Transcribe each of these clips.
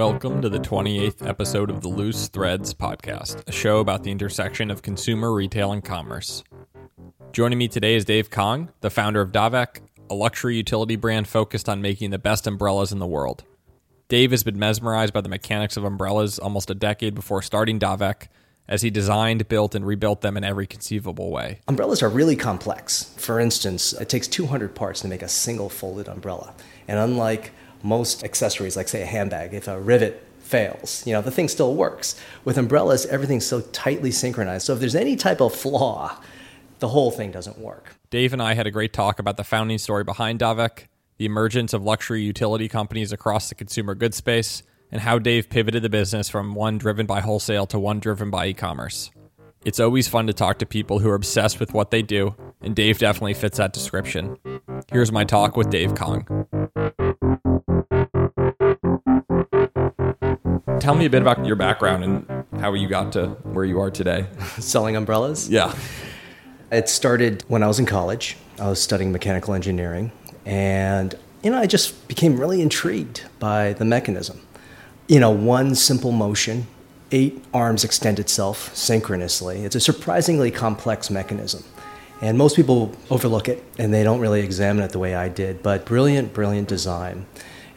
Welcome to the 28th episode of the Loose Threads podcast, a show about the intersection of consumer, retail, and commerce. Joining me today is Dave Kahng, the founder of Davek, a luxury utility brand focused on making the best umbrellas in the world. Dave has been mesmerized by the mechanics of umbrellas almost a decade before starting Davek, as he designed, built, and rebuilt them in every conceivable way. Umbrellas are really complex. For instance, it takes 200 parts to make a single folded umbrella. And unlike most accessories, like say a handbag, if a rivet fails, you know, the thing still works. With umbrellas, everything's so tightly synchronized. So if there's any type of flaw, the whole thing doesn't work. Dave and I had a great talk about the founding story behind Davek, the emergence of luxury utility companies across the consumer goods space, and how Dave pivoted the business from one driven by wholesale to one driven by e commerce. It's always fun to talk to people who are obsessed with what they do, and Dave definitely fits that description. Here's my talk with Dave Kahng. Tell me a bit about your background and how you got to where you are today. Selling umbrellas? Yeah. It started when I was in college. I was studying mechanical engineering, and you know, I just became really intrigued by the mechanism. You know, one simple motion, eight arms extend itself synchronously. It's a surprisingly complex mechanism. And most people overlook it and they don't really examine it the way I did. But brilliant, brilliant design.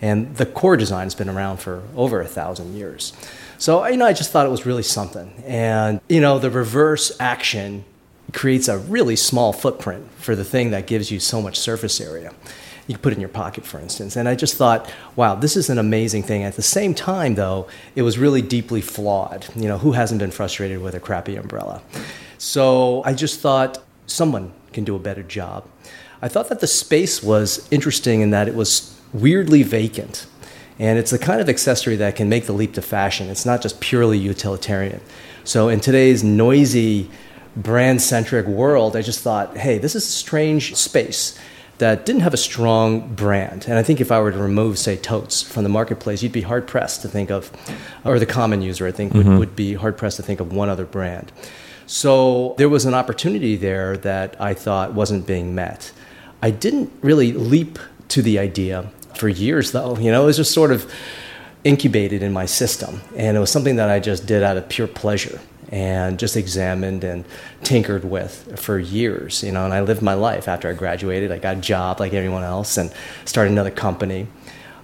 And the core design has been around for over a thousand years. So, you know, I just thought it was really something. And, you know, the reverse action creates a really small footprint for the thing that gives you so much surface area. You can put it in your pocket, for instance. And I just thought, wow, this is an amazing thing. At the same time, though, it was really deeply flawed. You know, who hasn't been frustrated with a crappy umbrella? So I just thought someone can do a better job. I thought that the space was interesting in that it was weirdly vacant. And it's the kind of accessory that can make the leap to fashion. It's not just purely utilitarian. So, in today's noisy, brand centric world, I just thought, hey, this is a strange space that didn't have a strong brand. And I think if I were to remove, say, totes from the marketplace, you'd be hard pressed to think of, or the common user, I think, mm-hmm. would, would be hard pressed to think of one other brand. So, there was an opportunity there that I thought wasn't being met. I didn't really leap to the idea for years, though. You know, it was just sort of incubated in my system. And it was something that I just did out of pure pleasure and just examined and tinkered with for years, you know, and I lived my life after I graduated. I got a job like everyone else and started another company.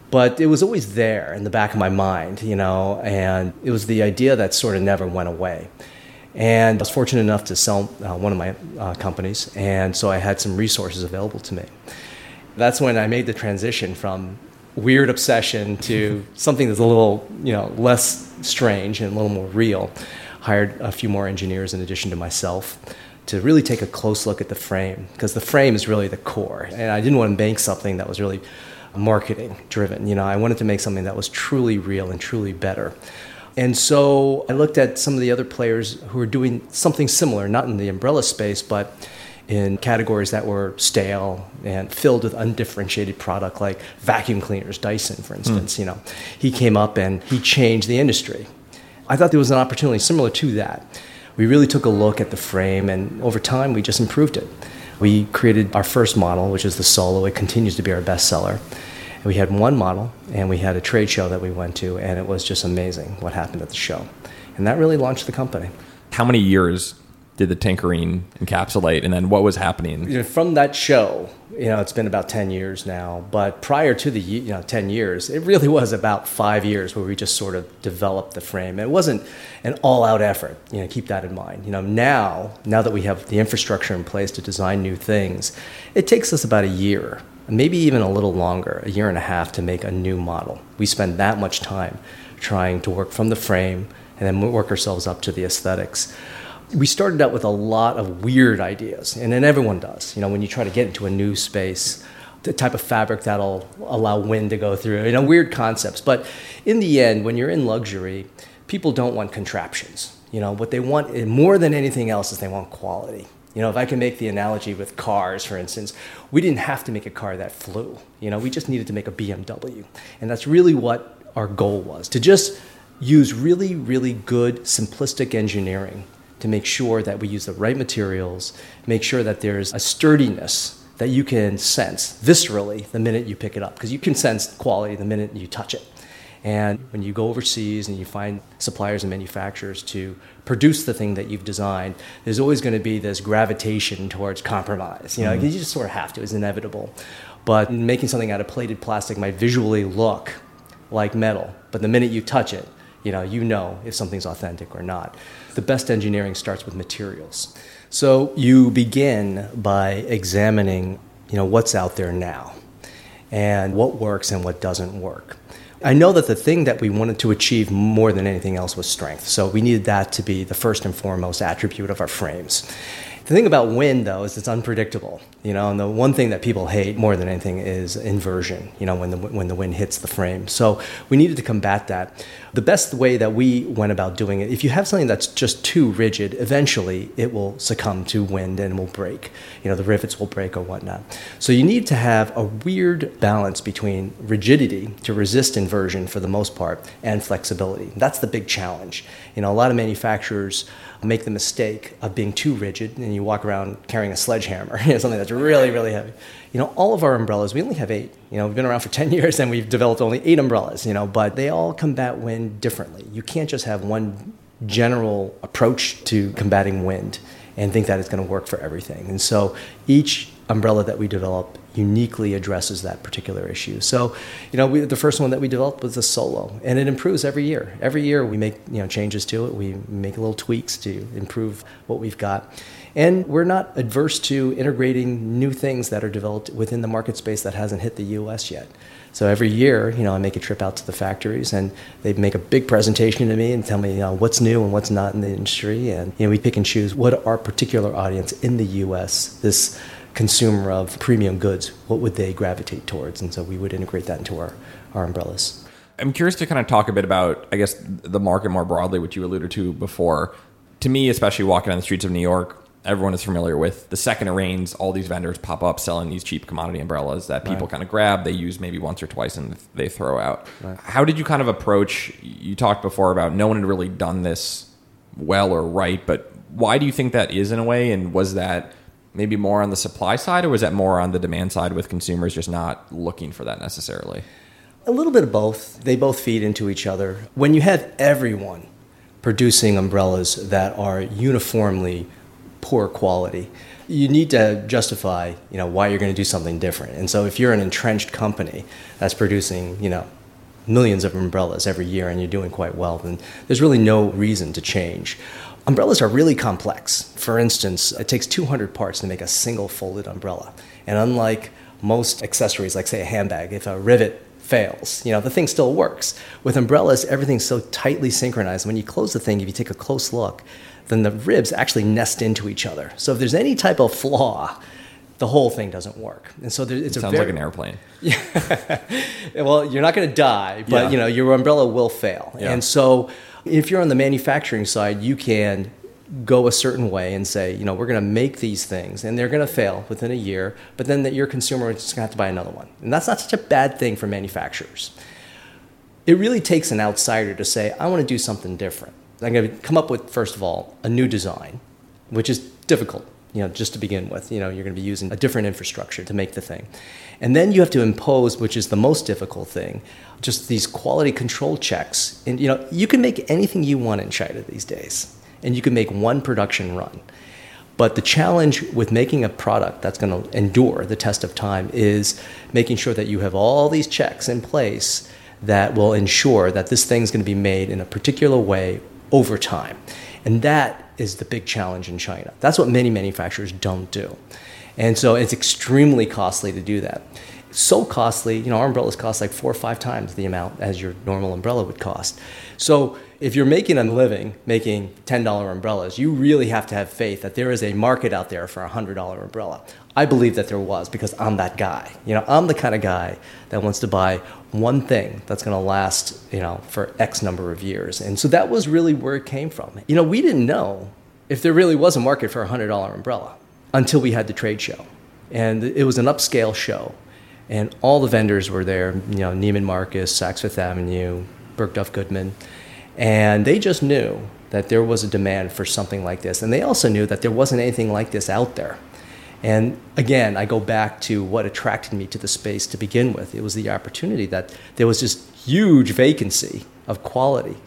But it was always there in the back of my mind, you know, and it was the idea that sort of never went away. And I was fortunate enough to sell uh, one of my uh, companies, and so I had some resources available to me that's when I made the transition from weird obsession to something that's a little, you know, less strange and a little more real. Hired a few more engineers in addition to myself to really take a close look at the frame because the frame is really the core. And I didn't want to bank something that was really marketing driven. You know, I wanted to make something that was truly real and truly better. And so I looked at some of the other players who were doing something similar, not in the umbrella space, but in categories that were stale and filled with undifferentiated product like vacuum cleaners, Dyson, for instance. Mm. You know, he came up and he changed the industry. I thought there was an opportunity similar to that. We really took a look at the frame, and over time, we just improved it. We created our first model, which is the Solo. It continues to be our bestseller. we had one model, and we had a trade show that we went to, and it was just amazing what happened at the show. And that really launched the company. How many years did the tinkering encapsulate, and then what was happening? You know, from that show, you know, it's been about ten years now. But prior to the you know ten years, it really was about five years where we just sort of developed the frame. It wasn't an all-out effort. You know, keep that in mind. You know, now now that we have the infrastructure in place to design new things, it takes us about a year, maybe even a little longer, a year and a half to make a new model. We spend that much time trying to work from the frame and then work ourselves up to the aesthetics we started out with a lot of weird ideas, and then everyone does. You know, when you try to get into a new space, the type of fabric that'll allow wind to go through, you know, weird concepts. But in the end, when you're in luxury, people don't want contraptions. You know, what they want eh, more than anything else is they want quality. You know, if I can make the analogy with cars, for instance, we didn't have to make a car that flew. You know, we just needed to make a BMW. And that's really what our goal was to just use really, really good, simplistic engineering to make sure that we use the right materials, make sure that there's a sturdiness that you can sense viscerally the minute you pick it up, because you can sense quality the minute you touch it. And when you go overseas and you find suppliers and manufacturers to produce the thing that you've designed, there's always going to be this gravitation towards compromise. You know, mm-hmm. you just sort of have to, it's inevitable. But making something out of plated plastic might visually look like metal, but the minute you touch it, you know, you know if something's authentic or not. The best engineering starts with materials. So you begin by examining, you know, what's out there now and what works and what doesn't work. I know that the thing that we wanted to achieve more than anything else was strength. So we needed that to be the first and foremost attribute of our frames. The thing about wind, though, is it's unpredictable. You know, and the one thing that people hate more than anything is inversion. You know, when the when the wind hits the frame. So we needed to combat that. The best way that we went about doing it, if you have something that's just too rigid, eventually it will succumb to wind and will break. You know, the rivets will break or whatnot. So you need to have a weird balance between rigidity to resist inversion for the most part and flexibility. That's the big challenge. You know, a lot of manufacturers make the mistake of being too rigid and you walk around carrying a sledgehammer, you know, something that's really, really heavy. You know, all of our umbrellas, we only have eight. You know, we've been around for 10 years and we've developed only eight umbrellas, you know, but they all combat wind differently. You can't just have one general approach to combating wind and think that it's going to work for everything. And so each umbrella that we develop uniquely addresses that particular issue. So, you know, we, the first one that we developed was the Solo, and it improves every year. Every year we make you know changes to it. We make little tweaks to improve what we've got. And we're not adverse to integrating new things that are developed within the market space that hasn't hit the US yet. So every year, you know, I make a trip out to the factories and they make a big presentation to me and tell me, you know, what's new and what's not in the industry. And, you know, we pick and choose what our particular audience in the US, this consumer of premium goods, what would they gravitate towards? And so we would integrate that into our, our umbrellas. I'm curious to kind of talk a bit about, I guess, the market more broadly, which you alluded to before. To me, especially walking on the streets of New York, everyone is familiar with. The second it rains, all these vendors pop up selling these cheap commodity umbrellas that people right. kind of grab, they use maybe once or twice, and they throw out. Right. How did you kind of approach? You talked before about no one had really done this well or right, but why do you think that is in a way? And was that maybe more on the supply side, or was that more on the demand side with consumers just not looking for that necessarily? A little bit of both. They both feed into each other. When you have everyone producing umbrellas that are uniformly poor quality, you need to justify, you know, why you're going to do something different. And so if you're an entrenched company that's producing, you know, millions of umbrellas every year and you're doing quite well, then there's really no reason to change. Umbrellas are really complex. For instance, it takes 200 parts to make a single folded umbrella. And unlike most accessories, like say a handbag, if a rivet fails, you know, the thing still works. With umbrellas, everything's so tightly synchronized. When you close the thing, if you take a close look, then the ribs actually nest into each other. So if there's any type of flaw, the whole thing doesn't work. And so there, it's it a sounds very, like an airplane. Yeah. well, you're not going to die, but yeah. you know your umbrella will fail. Yeah. And so if you're on the manufacturing side, you can go a certain way and say, you know, we're going to make these things and they're going to fail within a year, but then that your consumer is just going to have to buy another one. And that's not such a bad thing for manufacturers. It really takes an outsider to say, I want to do something different. I'm going to come up with, first of all, a new design, which is difficult, you know, just to begin with. You know, you're going to be using a different infrastructure to make the thing. And then you have to impose, which is the most difficult thing, just these quality control checks. And, you know, you can make anything you want in China these days and you can make one production run. But the challenge with making a product that's going to endure the test of time is making sure that you have all these checks in place that will ensure that this thing's going to be made in a particular way over time. And that is the big challenge in China. That's what many manufacturers don't do. And so it's extremely costly to do that. So costly, you know, our umbrellas cost like four or five times the amount as your normal umbrella would cost. So if you're making a living making $10 umbrellas, you really have to have faith that there is a market out there for a $100 umbrella. I believe that there was because I'm that guy. You know, I'm the kind of guy that wants to buy one thing that's going to last, you know, for X number of years. And so that was really where it came from. You know, we didn't know if there really was a market for a $100 umbrella until we had the trade show. And it was an upscale show. And all the vendors were there, you know, Neiman Marcus, Saks Fifth Avenue, Bergdorf Goodman. And they just knew that there was a demand for something like this. And they also knew that there wasn't anything like this out there. And again, I go back to what attracted me to the space to begin with. It was the opportunity that there was this huge vacancy of quality.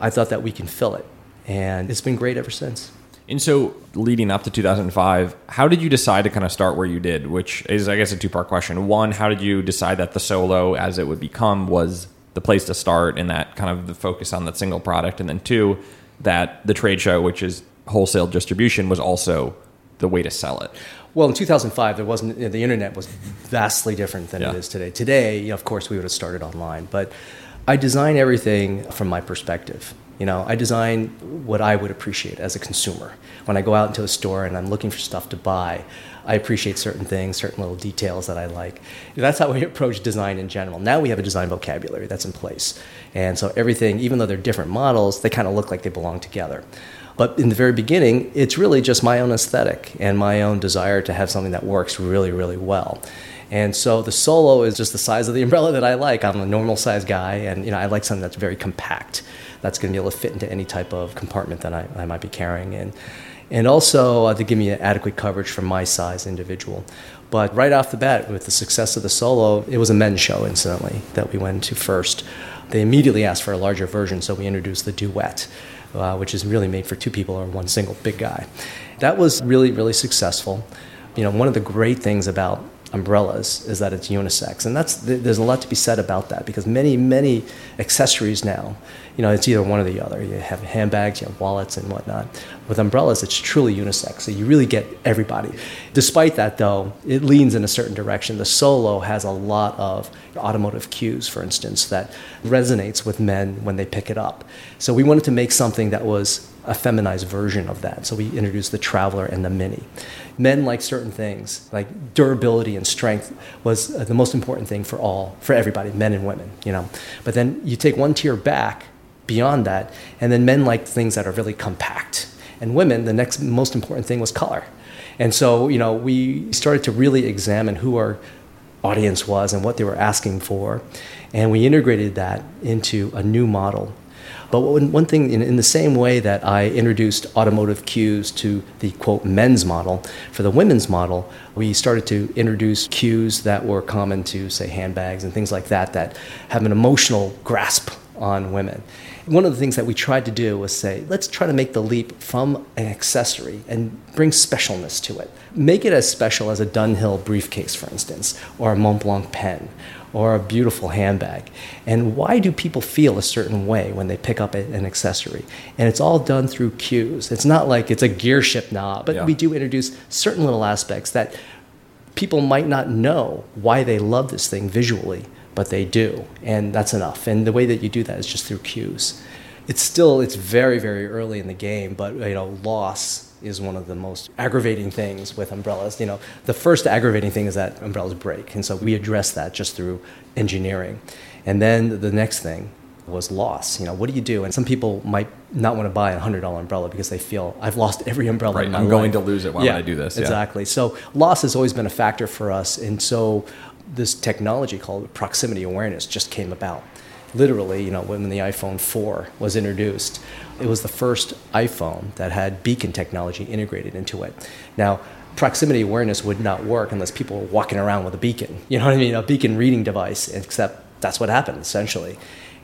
I thought that we can fill it. And it's been great ever since. And so, leading up to 2005, how did you decide to kind of start where you did? Which is, I guess, a two part question. One, how did you decide that the solo, as it would become, was the place to start and that kind of the focus on that single product? And then two, that the trade show, which is wholesale distribution, was also the way to sell it. Well, in 2005, there wasn't you know, the internet was vastly different than yeah. it is today. Today, you know, of course, we would have started online, but I design everything from my perspective. You know, I design what I would appreciate as a consumer. When I go out into a store and I'm looking for stuff to buy, I appreciate certain things, certain little details that I like. That's how we approach design in general. Now we have a design vocabulary that's in place. And so everything, even though they're different models, they kind of look like they belong together. But in the very beginning, it's really just my own aesthetic and my own desire to have something that works really, really well. And so the solo is just the size of the umbrella that I like. I'm a normal size guy, and you know I like something that's very compact, that's going to be able to fit into any type of compartment that I, I might be carrying in, and also uh, to give me adequate coverage for my size individual. But right off the bat, with the success of the solo, it was a men's show, incidentally, that we went to first. They immediately asked for a larger version, so we introduced the duet uh, which is really made for two people or one single big guy. That was really, really successful. You know, one of the great things about umbrellas is that it's unisex, and that's there's a lot to be said about that because many, many accessories now you know, it's either one or the other. You have handbags, you have wallets and whatnot. With umbrellas, it's truly unisex, so you really get everybody. Despite that, though, it leans in a certain direction. The Solo has a lot of automotive cues, for instance, that resonates with men when they pick it up. So we wanted to make something that was a feminized version of that. So we introduced the Traveler and the Mini. Men like certain things, like durability and strength was uh, the most important thing for all, for everybody, men and women, you know. But then you take one tier back beyond that. And then men like things that are really compact. And women, the next most important thing was color. And so, you know, we started to really examine who our audience was and what they were asking for. And we integrated that into a new model. But one thing, in, the same way that I introduced automotive cues to the quote men's model, for the women's model, we started to introduce cues that were common to, say, handbags and things like that, that have an emotional grasp on women. One of the things that we tried to do was say, let's try to make the leap from an accessory and bring specialness to it. Make it as special as a Dunhill briefcase, for instance, or a Montblanc pen, or a beautiful handbag. And why do people feel a certain way when they pick up an accessory? And it's all done through cues. It's not like it's a gear shift knob, but yeah. we do introduce certain little aspects that people might not know why they love this thing visually but they do, and that's enough. And the way that you do that is just through cues. It's still it's very very early in the game, but you know loss is one of the most aggravating things with umbrellas. You know, the first aggravating thing is that umbrellas break, and so we address that just through engineering. And then the next thing was loss. You know, what do you do? And some people might not want to buy a hundred dollar umbrella because they feel I've lost every umbrella. Right, I'm going to lose it. Why yeah, would I do this? Exactly. Yeah. So loss has always been a factor for us, and so this technology called proximity awareness just came about. Literally, you know, when the iPhone 4 was introduced, it was the first iPhone that had beacon technology integrated into it. Now, proximity awareness would not work unless people were walking around with a beacon. You know what I mean? A beacon reading device, except that's what happened essentially.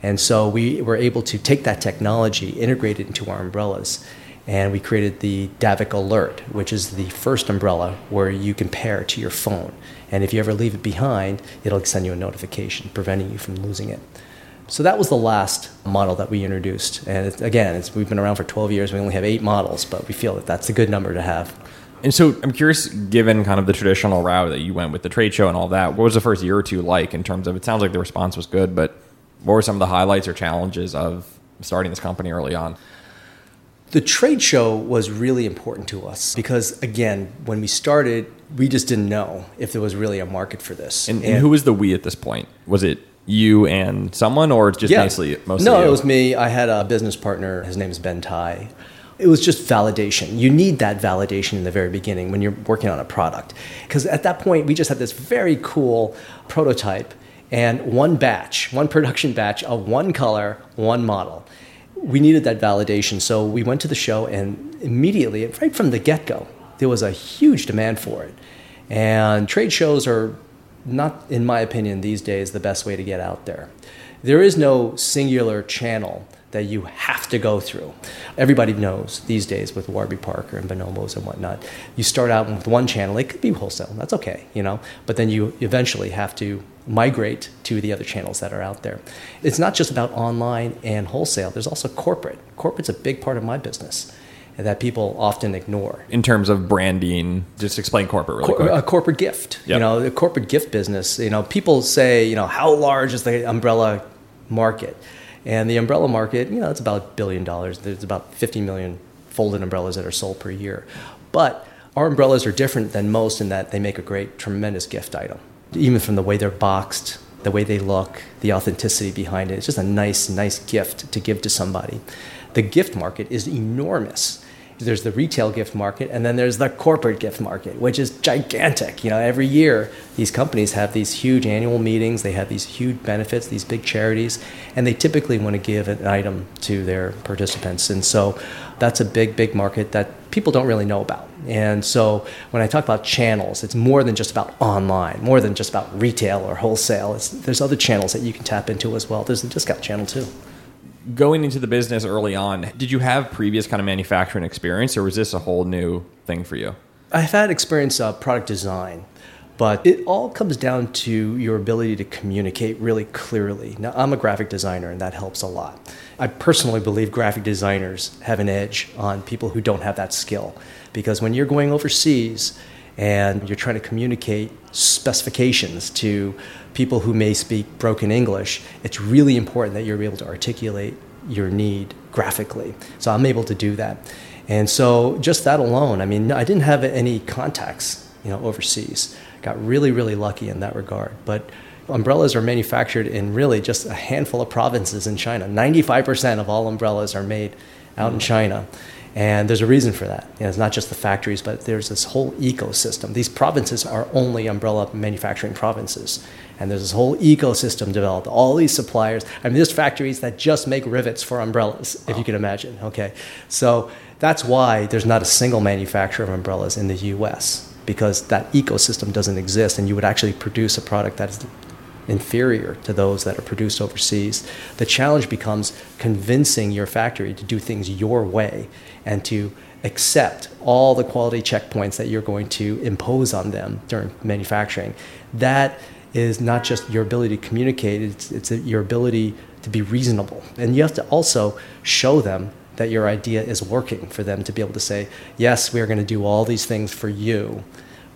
And so we were able to take that technology, integrate it into our umbrellas, and we created the Davek Alert, which is the first umbrella where you can pair to your phone. And if you ever leave it behind, it'll send you a notification, preventing you from losing it. So that was the last model that we introduced. And it, again, we've been around for 12 years. We only have eight models, but we feel that that's a good number to have. And so I'm curious, given kind of the traditional route that you went with the trade show and all that, what was the first year or two like in terms of it sounds like the response was good, but what were some of the highlights or challenges of starting this company early on? The trade show was really important to us because, again, when we started, we just didn't know if there was really a market for this. And, and, and who was the we at this point? Was it you and someone, or just yeah. mostly mostly? No, you? it was me. I had a business partner. His name is Ben Tai. It was just validation. You need that validation in the very beginning when you're working on a product, because at that point we just had this very cool prototype and one batch, one production batch of one color, one model we needed that validation. So we went to the show, and immediately, right from the get go, there was a huge demand for it. And trade shows are not, in my opinion, these days the best way to get out there. There is no singular channel that you have to go through. Everybody knows these days with Warby Parker and Bonobos and whatnot. You start out with one channel, it could be wholesale, that's okay, you know, but then you eventually have to migrate to the other channels that are out there. It's not just about online and wholesale, there's also corporate. Corporate's a big part of my business that people often ignore. In terms of branding, just explain corporate really quick. A corporate gift. Yep. You know, the corporate gift business, you know, people say, you know, how large is the umbrella market? And the umbrella market, you know, it's about a billion dollars. There's about 50 million folded umbrellas that are sold per year. But our umbrellas are different than most in that they make a great, tremendous gift item. Even from the way they're boxed, the way they look, the authenticity behind it. It's just a nice, nice gift to give to somebody. The gift market is enormous. There's the retail gift market and then there's the corporate gift market which is gigantic. You know every year these companies have these huge annual meetings. They have these huge benefits these big charities and they typically want to give an item to their participants. And so that's a big big market that people don't really know about. And so when i talk about channels it's more than just about online more than just about retail or wholesale. It's, there's other channels that you can tap into as well. There's the discount channel too going into the business early on, did you have previous kind of manufacturing experience, or was this a whole new thing for you? I've had experience of product design, but it all comes down to your ability to communicate really clearly. Now, I'm a graphic designer, and that helps a lot. I personally believe graphic designers have an edge on people who don't have that skill, because when you're going overseas and you're trying to communicate specifications to people who may speak broken English, it's really important that you're able to articulate your need graphically. So I'm able to do that. And so just that alone, I mean, I didn't have any contacts, you know, overseas. Got really, really lucky in that regard. But umbrellas are manufactured in really just a handful of provinces in China. 95% of all umbrellas are made out in China. And there's a reason for that. You know, it's not just the factories, but there's this whole ecosystem. These provinces are only umbrella manufacturing provinces. And there's this whole ecosystem developed. All these suppliers, I mean, there's factories that just make rivets for umbrellas, if you can imagine. Okay. So that's why there's not a single manufacturer of umbrellas in the US, because that ecosystem doesn't exist. And you would actually produce a product that's inferior to those that are produced overseas. The challenge becomes convincing your factory to do things your way and to accept all the quality checkpoints that you're going to impose on them during manufacturing. That is not just your ability to communicate, it's, it's your ability to be reasonable. And you have to also show them that your idea is working for them to be able to say, yes, we are going to do all these things for you,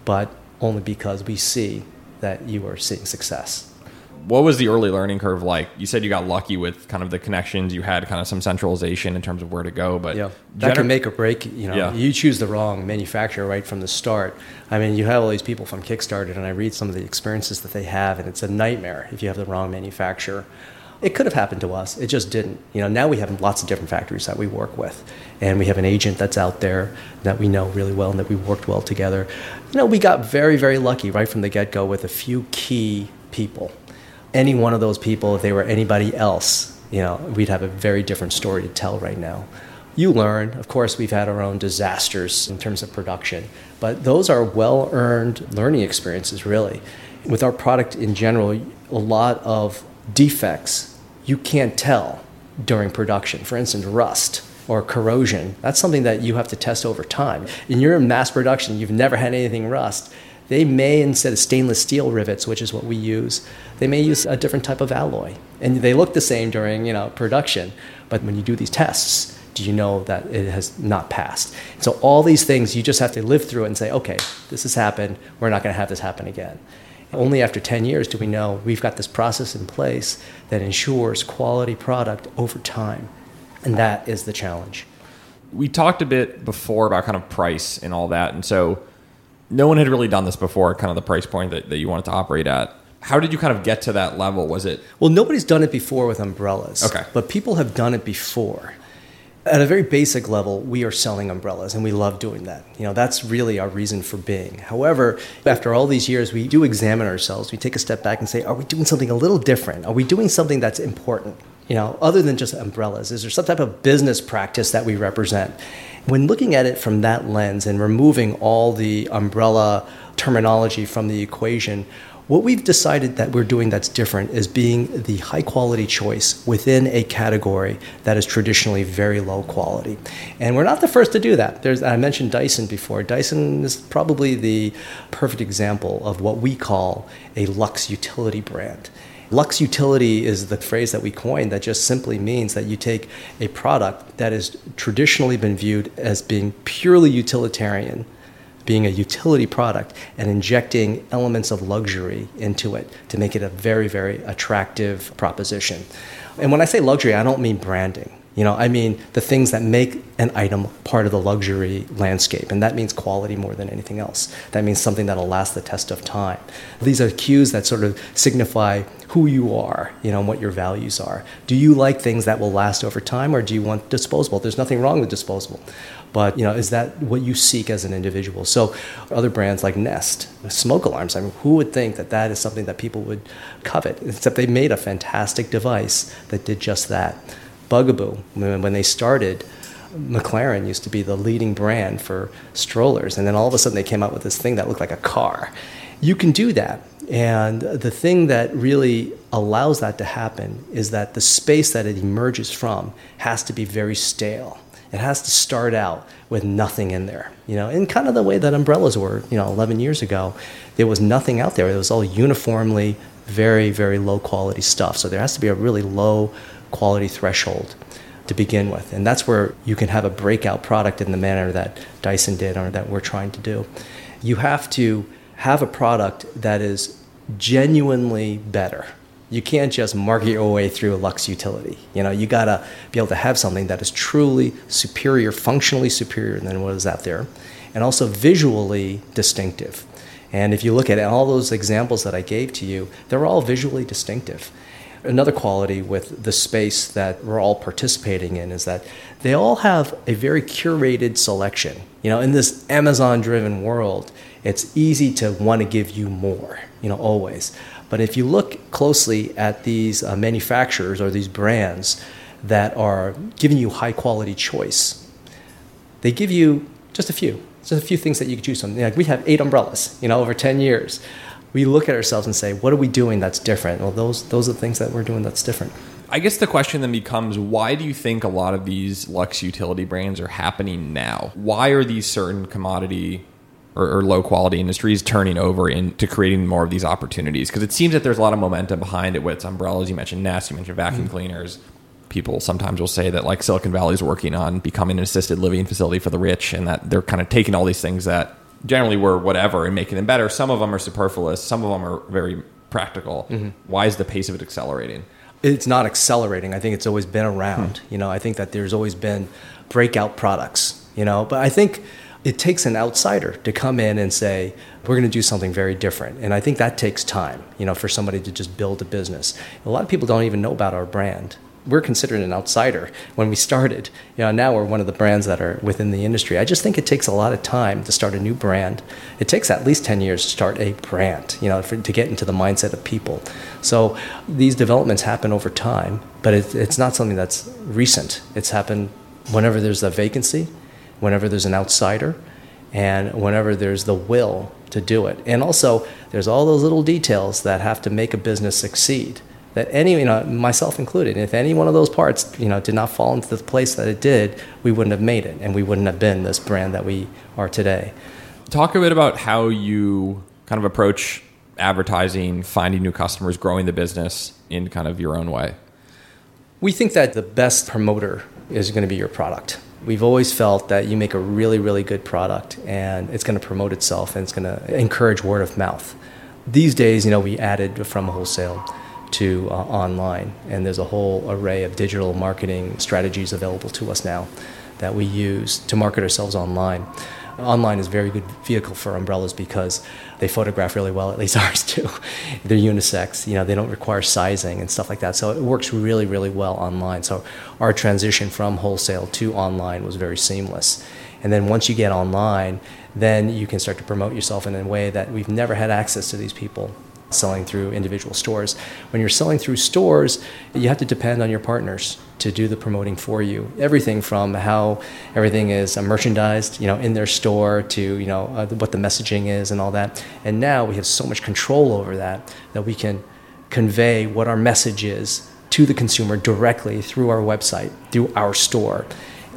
but only because we see that you are seeing success what was the early learning curve like? You said you got lucky with kind of the connections. You had kind of some centralization in terms of where to go, but yeah, that gener- can make or break. You know, yeah. you choose the wrong manufacturer right from the start. I mean, you have all these people from Kickstarter, and I read some of the experiences that they have, and it's a nightmare if you have the wrong manufacturer. It could have happened to us. It just didn't. You know, now we have lots of different factories that we work with, and we have an agent that's out there that we know really well and that we worked well together. You know, we got very, very lucky right from the get go with a few key people any one of those people, if they were anybody else, you know, we'd have a very different story to tell right now. You learn, of course, we've had our own disasters in terms of production, but those are well earned learning experiences, really. With our product in general, a lot of defects you can't tell during production. For instance, rust or corrosion. That's something that you have to test over time. And you're in your mass production, you've never had anything rust they may, instead of stainless steel rivets, which is what we use, they may use a different type of alloy. And they look the same during you know, production, but when you do these tests, do you know that it has not passed? So all these things, you just have to live through it and say, okay, this has happened. We're not going to have this happen again. Only after 10 years do we know we've got this process in place that ensures quality product over time. And that is the challenge. We talked a bit before about kind of price and all that. And so no one had really done this before, kind of the price point that, that you wanted to operate at. How did you kind of get to that level? Was it? Well, nobody's done it before with umbrellas. Okay. But people have done it before. At a very basic level, we are selling umbrellas and we love doing that. You know, that's really our reason for being. However, after all these years, we do examine ourselves. We take a step back and say, are we doing something a little different? Are we doing something that's important? You know, other than just umbrellas, is there some type of business practice that we represent? When looking at it from that lens and removing all the umbrella terminology from the equation, what we've decided that we're doing that's different is being the high quality choice within a category that is traditionally very low quality. And we're not the first to do that. There's, I mentioned Dyson before. Dyson is probably the perfect example of what we call a luxe utility brand. Luxe utility is the phrase that we coined that just simply means that you take a product that has traditionally been viewed as being purely utilitarian being a utility product and injecting elements of luxury into it to make it a very, very attractive proposition. And when I say luxury, I don't mean branding. You know, I mean the things that make an item part of the luxury landscape, and that means quality more than anything else. That means something that'll last the test of time. These are cues that sort of signify who you are, you know, and what your values are. Do you like things that will last over time, or do you want disposable? There's nothing wrong with disposable, but you know, is that what you seek as an individual? So, other brands like Nest, smoke alarms. I mean, who would think that that is something that people would covet? Except they made a fantastic device that did just that bugaboo. When they started, McLaren used to be the leading brand for strollers, and then all of a sudden they came out with this thing that looked like a car. You can do that. And the thing that really allows that to happen is that the space that it emerges from has to be very stale. It has to start out with nothing in there, you know, in kind of the way that umbrellas were, you know, 11 years ago. There was nothing out there. It was all uniformly very, very low quality stuff. So there has to be a really low quality threshold to begin with. And that's where you can have a breakout product in the manner that Dyson did or that we're trying to do. You have to have a product that is genuinely better. You can't just market your way through a Luxe utility. You know, you gotta be able to have something that is truly superior, functionally superior than what is out there, and also visually distinctive. And if you look at all those examples that I gave to you, they're all visually distinctive another quality with the space that we're all participating in is that they all have a very curated selection. You know, in this Amazon driven world, it's easy to want to give you more, you know, always. But if you look closely at these uh, manufacturers or these brands that are giving you high quality choice, they give you just a few, just a few things that you can choose from. Like we have eight umbrellas, you know, over 10 years we look at ourselves and say, what are we doing that's different? Well, those, those are the things that we're doing that's different. I guess the question then becomes why do you think a lot of these Luxe utility brands are happening now? Why are these certain commodity or, or low quality industries turning over into creating more of these opportunities? Because it seems that there's a lot of momentum behind it with umbrellas. You mentioned Nest, you mentioned vacuum mm-hmm. cleaners. People sometimes will say that like Silicon Valley is working on becoming an assisted living facility for the rich and that they're kind of taking all these things that generally were whatever and making them better. Some of them are superfluous. Some of them are very practical. Mm-hmm. Why is the pace of it accelerating? It's not accelerating. I think it's always been around. Hmm. You know, I think that there's always been breakout products. You know, but I think it takes an outsider to come in and say we're going to do something very different and i think that takes time you know for somebody to just build a business a lot of people don't even know about our brand we're considered an outsider when we started. You know, now we're one of the brands that are within the industry. I just think it takes a lot of time to start a new brand. It takes at least 10 years to start a brand, you know, for, to get into the mindset of people. So these developments happen over time, but it, it's not something that's recent. It's happened whenever there's a vacancy, whenever there's an outsider, and whenever there's the will to do it. And also, there's all those little details that have to make a business succeed that any, you know, myself included, if any one of those parts, you know, did not fall into the place that it did, we wouldn't have made it, and we wouldn't have been this brand that we are today. Talk a bit about how you kind of approach advertising, finding new customers, growing the business in kind of your own way. We think that the best promoter is going to be your product. We've always felt that you make a really, really good product and it's going to promote itself and it's going to encourage word of mouth. These days, you know, we added from wholesale to uh, online. And there's a whole array of digital marketing strategies available to us now that we use to market ourselves online. Online is a very good vehicle for umbrellas because they photograph really well, at least ours do. They're unisex, you know, they don't require sizing and stuff like that. So it works really, really well online. So our transition from wholesale to online was very seamless. And then once you get online, then you can start to promote yourself in a way that we've never had access to these people selling through individual stores. When you're selling through stores, you have to depend on your partners to do the promoting for you. Everything from how everything is uh, merchandised, you know, in their store to you know uh, what the messaging is and all that. And now we have so much control over that that we can convey what our message is to the consumer directly through our website, through our store.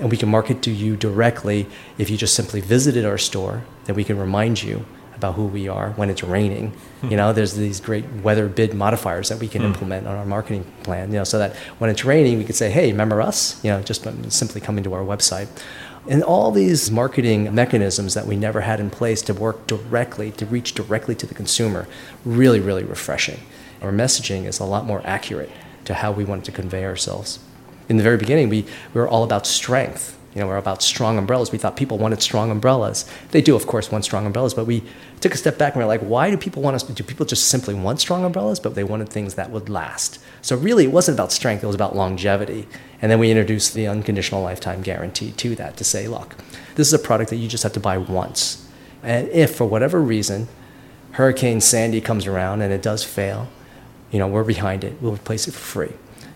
And we can market to you directly if you just simply visited our store, then we can remind you about who we are when it's raining. You know, there's these great weather bid modifiers that we can mm. implement on our marketing plan, you know, so that when it's raining, we could say, hey, remember us? You know, just simply coming to our website. And all these marketing mechanisms that we never had in place to work directly, to reach directly to the consumer, really, really refreshing. Our messaging is a lot more accurate to how we wanted to convey ourselves. In the very beginning, we, we were all about strength you know, we're about strong umbrellas. We thought people wanted strong umbrellas. They do, of course, want strong umbrellas, but we took a step back and we're like, why do people want us? Do people just simply want strong umbrellas? But they wanted things that would last. So really, it wasn't about strength; it was about longevity. And then we introduced the unconditional lifetime guarantee to that to say, look, this is a product that you just have to buy once, and if for whatever reason, Hurricane Sandy comes around and it does fail, you know, we're behind it. We'll replace it for free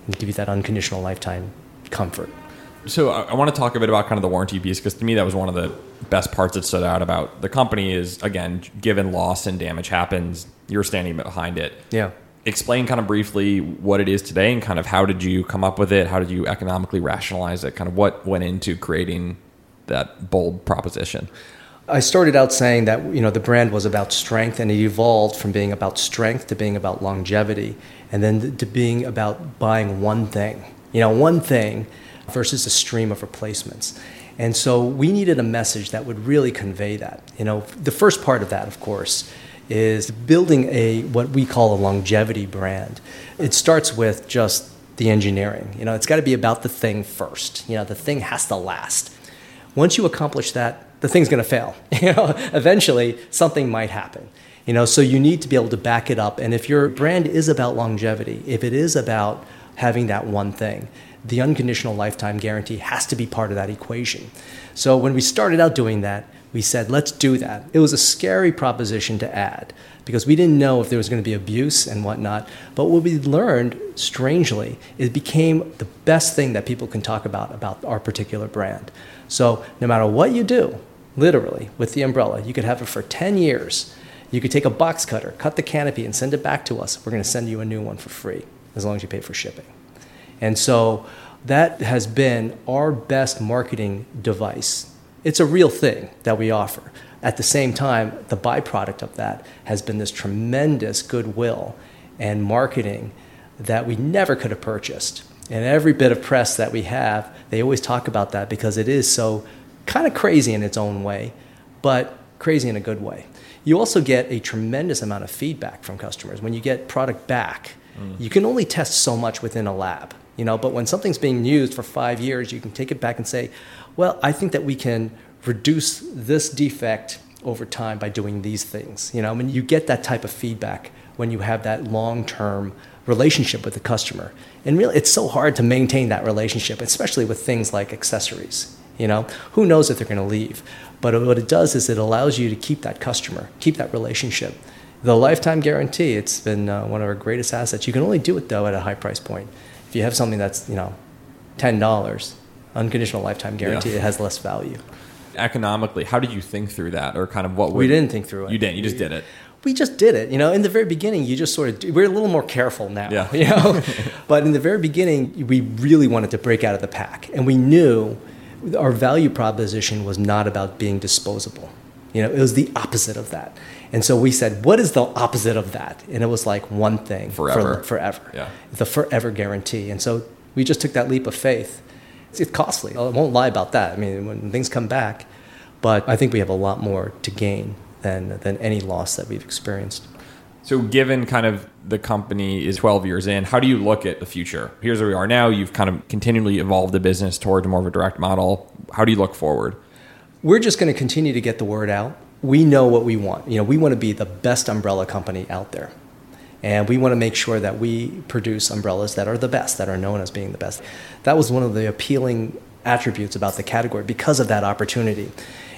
and give you that unconditional lifetime comfort. So I, I want to talk a bit about kind of the warranty piece because to me that was one of the best parts that stood out about the company is again, given loss and damage happens, you're standing behind it. Yeah. Explain kind of briefly what it is today and kind of how did you come up with it? How did you economically rationalize it? Kind of what went into creating that bold proposition? I started out saying that you know the brand was about strength, and it evolved from being about strength to being about longevity, and then to being about buying one thing. You know, one thing versus a stream of replacements. And so we needed a message that would really convey that. You know, the first part of that, of course, is building a what we call a longevity brand. It starts with just the engineering. You know, it's got to be about the thing first. You know, the thing has to last. Once you accomplish that, the thing's going to fail. You know, eventually something might happen. You know, so you need to be able to back it up. And if your brand is about longevity, if it is about having that one thing, the unconditional lifetime guarantee has to be part of that equation. So when we started out doing that, we said, let's do that. It was a scary proposition to add because we didn't know if there was going to be abuse and whatnot. But what we learned, strangely, it became the best thing that people can talk about about our particular brand. So no matter what you do, literally, with the umbrella, you could have it for 10 years. You could take a box cutter, cut the canopy, and send it back to us. We're going to send you a new one for free as long as you pay for shipping. And so that has been our best marketing device. It's a real thing that we offer. At the same time, the byproduct of that has been this tremendous goodwill and marketing that we never could have purchased. And every bit of press that we have, they always talk about that because it is so kind of crazy in its own way, but crazy in a good way. You also get a tremendous amount of feedback from customers. When you get product back, mm. you can only test so much within a lab you know but when something's being used for five years you can take it back and say well i think that we can reduce this defect over time by doing these things. You know I mean you get that type of feedback when you have that long-term relationship with the customer. And really it's so hard to maintain that relationship especially with things like accessories you know? Who knows if they're going to leave? But what it does is it allows you to keep that customer keep that relationship. The lifetime guarantee it's been uh, one of our greatest assets. You can only do it though at a high price point if you have something that's you know ten dollars, unconditional lifetime guarantee, yeah. it has less value. Economically, how did you think through that, or kind of what? Would, we didn't think through it. You didn't. You just did it. We just did it. You know, in the very beginning, you just sort of we're a little more careful now. Yeah. You know, but in the very beginning, we really wanted to break out of the pack, and we knew our value proposition was not about being disposable. You know, it was the opposite of that. And so we said, what is the opposite of that? And it was like one thing forever. For, forever. Yeah. The forever guarantee. And so we just took that leap of faith. It's, it's costly. I won't lie about that. I mean, when things come back, but I think we have a lot more to gain than, than any loss that we've experienced. So, given kind of the company is 12 years in, how do you look at the future? Here's where we are now. You've kind of continually evolved the business towards more of a direct model. How do you look forward? We're just going to continue to get the word out we know what we want. You know, we want to be the best umbrella company out there. And we want to make sure that we produce umbrellas that are the best, that are known as being the best. That was one of the appealing attributes about the category because of that opportunity.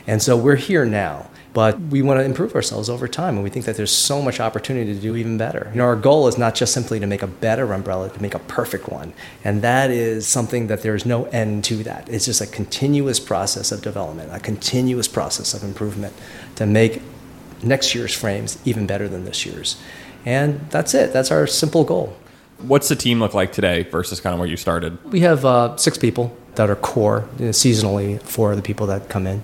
And so we're here now. But we want to improve ourselves over time, and we think that there's so much opportunity to do even better. You know, our goal is not just simply to make a better umbrella, to make a perfect one, and that is something that there's no end to. That it's just a continuous process of development, a continuous process of improvement to make next year's frames even better than this year's, and that's it. That's our simple goal. What's the team look like today versus kind of where you started? We have uh, six people that are core, you know, seasonally, for the people that come in.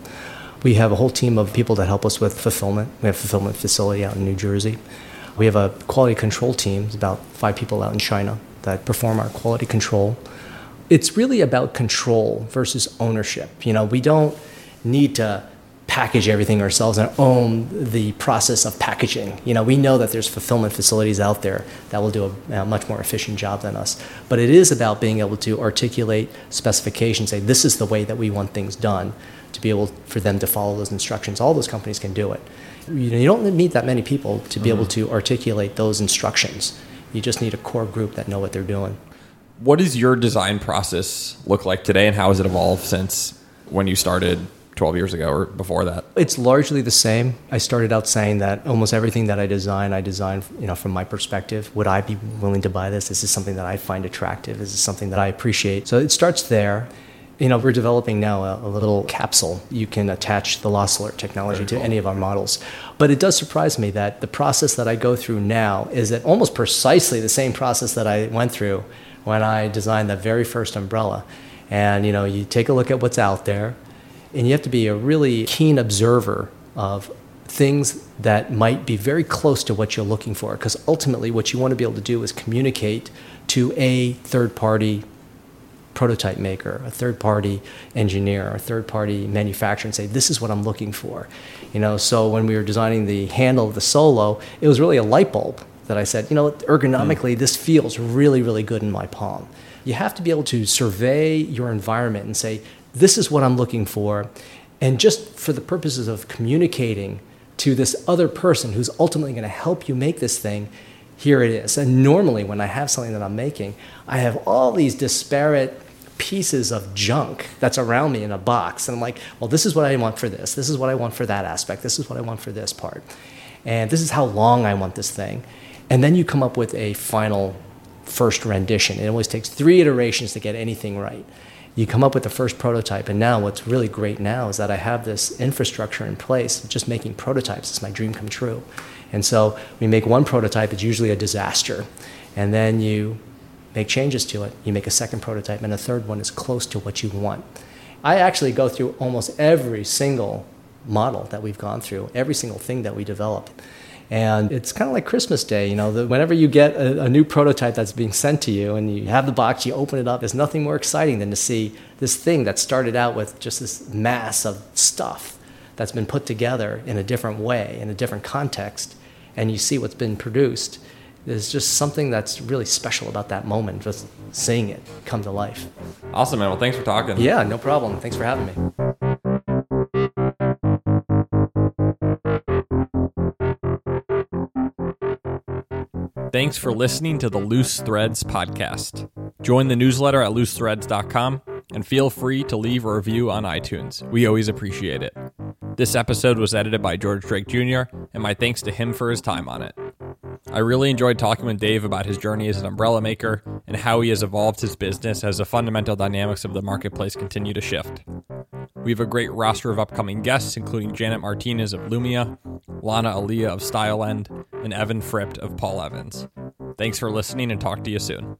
We have a whole team of people that help us with fulfillment. We have a fulfillment facility out in New Jersey. We have a quality control team, it's about five people out in China that perform our quality control. It's really about control versus ownership. You know, we don't need to package everything ourselves and own the process of packaging. You know, we know that there's fulfillment facilities out there that will do a, a, much more efficient job than us. But it is about being able to articulate specifications, say this is the way that we want things done, to be able for them to follow those instructions. All those companies can do it. You, know, you don't need that many people to be mm-hmm. able to articulate those instructions. You just need a core group that know what they're doing. What does your design process look like today, and how has it evolved since when you started 12 years ago or before that? It's largely the same. I started out saying that almost everything that I design, I design you know, from my perspective. Would I be willing to buy this? Is this something that I find attractive? Is this something that I appreciate? So it starts there. You know, we're developing now a, a, little capsule. You can attach the loss alert technology to any of our models. But it does surprise me that the process that I go through now is that almost precisely the same process that I went through when I designed that very first umbrella. And you know, you take a look at what's out there, and you have to be a really keen observer of things that might be very close to what you're looking for. Because ultimately, what you want to be able to do is communicate to a third party prototype maker, a third party engineer, a third party manufacturer and say, this is what I'm looking for. You know, so when we were designing the handle of the Solo, it was really a light bulb that I said, you know, ergonomically, mm. this feels really, really good in my palm. You have to be able to survey your environment and say, this is what I'm looking for. And just for the purposes of communicating to this other person who's ultimately going to help you make this thing, here it is. And normally, when I have something that I'm making, I have all these disparate pieces of junk that's around me in a box. And I'm like, well, this is what I want for this. This is what I want for that aspect. This is what I want for this part. And this is how long I want this thing. And then you come up with a final first rendition. It always takes three iterations to get anything right. You come up with the first prototype, and now what's really great now is that I have this infrastructure in place, just making prototypes. It's my dream come true. And so we make one prototype, it's usually a disaster. And then you make changes to it. You make a second prototype, and a third one is close to what you want. I actually go through almost every single model that we've gone through, every single thing that we develop. And it's kind of like Christmas Day, you know, the, whenever you get a, a, new prototype that's being sent to you and you have the box, you open it up, there's nothing more exciting than to see this thing that started out with just this mass of stuff that's been put together in a different way, in a different context, and you see what's been produced, there's just something that's really special about that moment, just seeing it come to life. Awesome, man. Well, thanks for talking. Yeah, no problem. Thanks for having me. Thanks for listening to the Loose Threads podcast. Join the newsletter at loosethreads.com and feel free to leave a review on iTunes. We always appreciate it. This episode was edited by George Drake Jr., and my thanks to him for his time on it. I really enjoyed talking with Dave about his journey as an umbrella maker and how he has evolved his business as the fundamental dynamics of the marketplace continue to shift. We have a great roster of upcoming guests, including Janet Martinez of Lumia, Lana Aliyah of StyleEnd, and Evan Fript of Paul Evans. Thanks for listening and talk to you soon.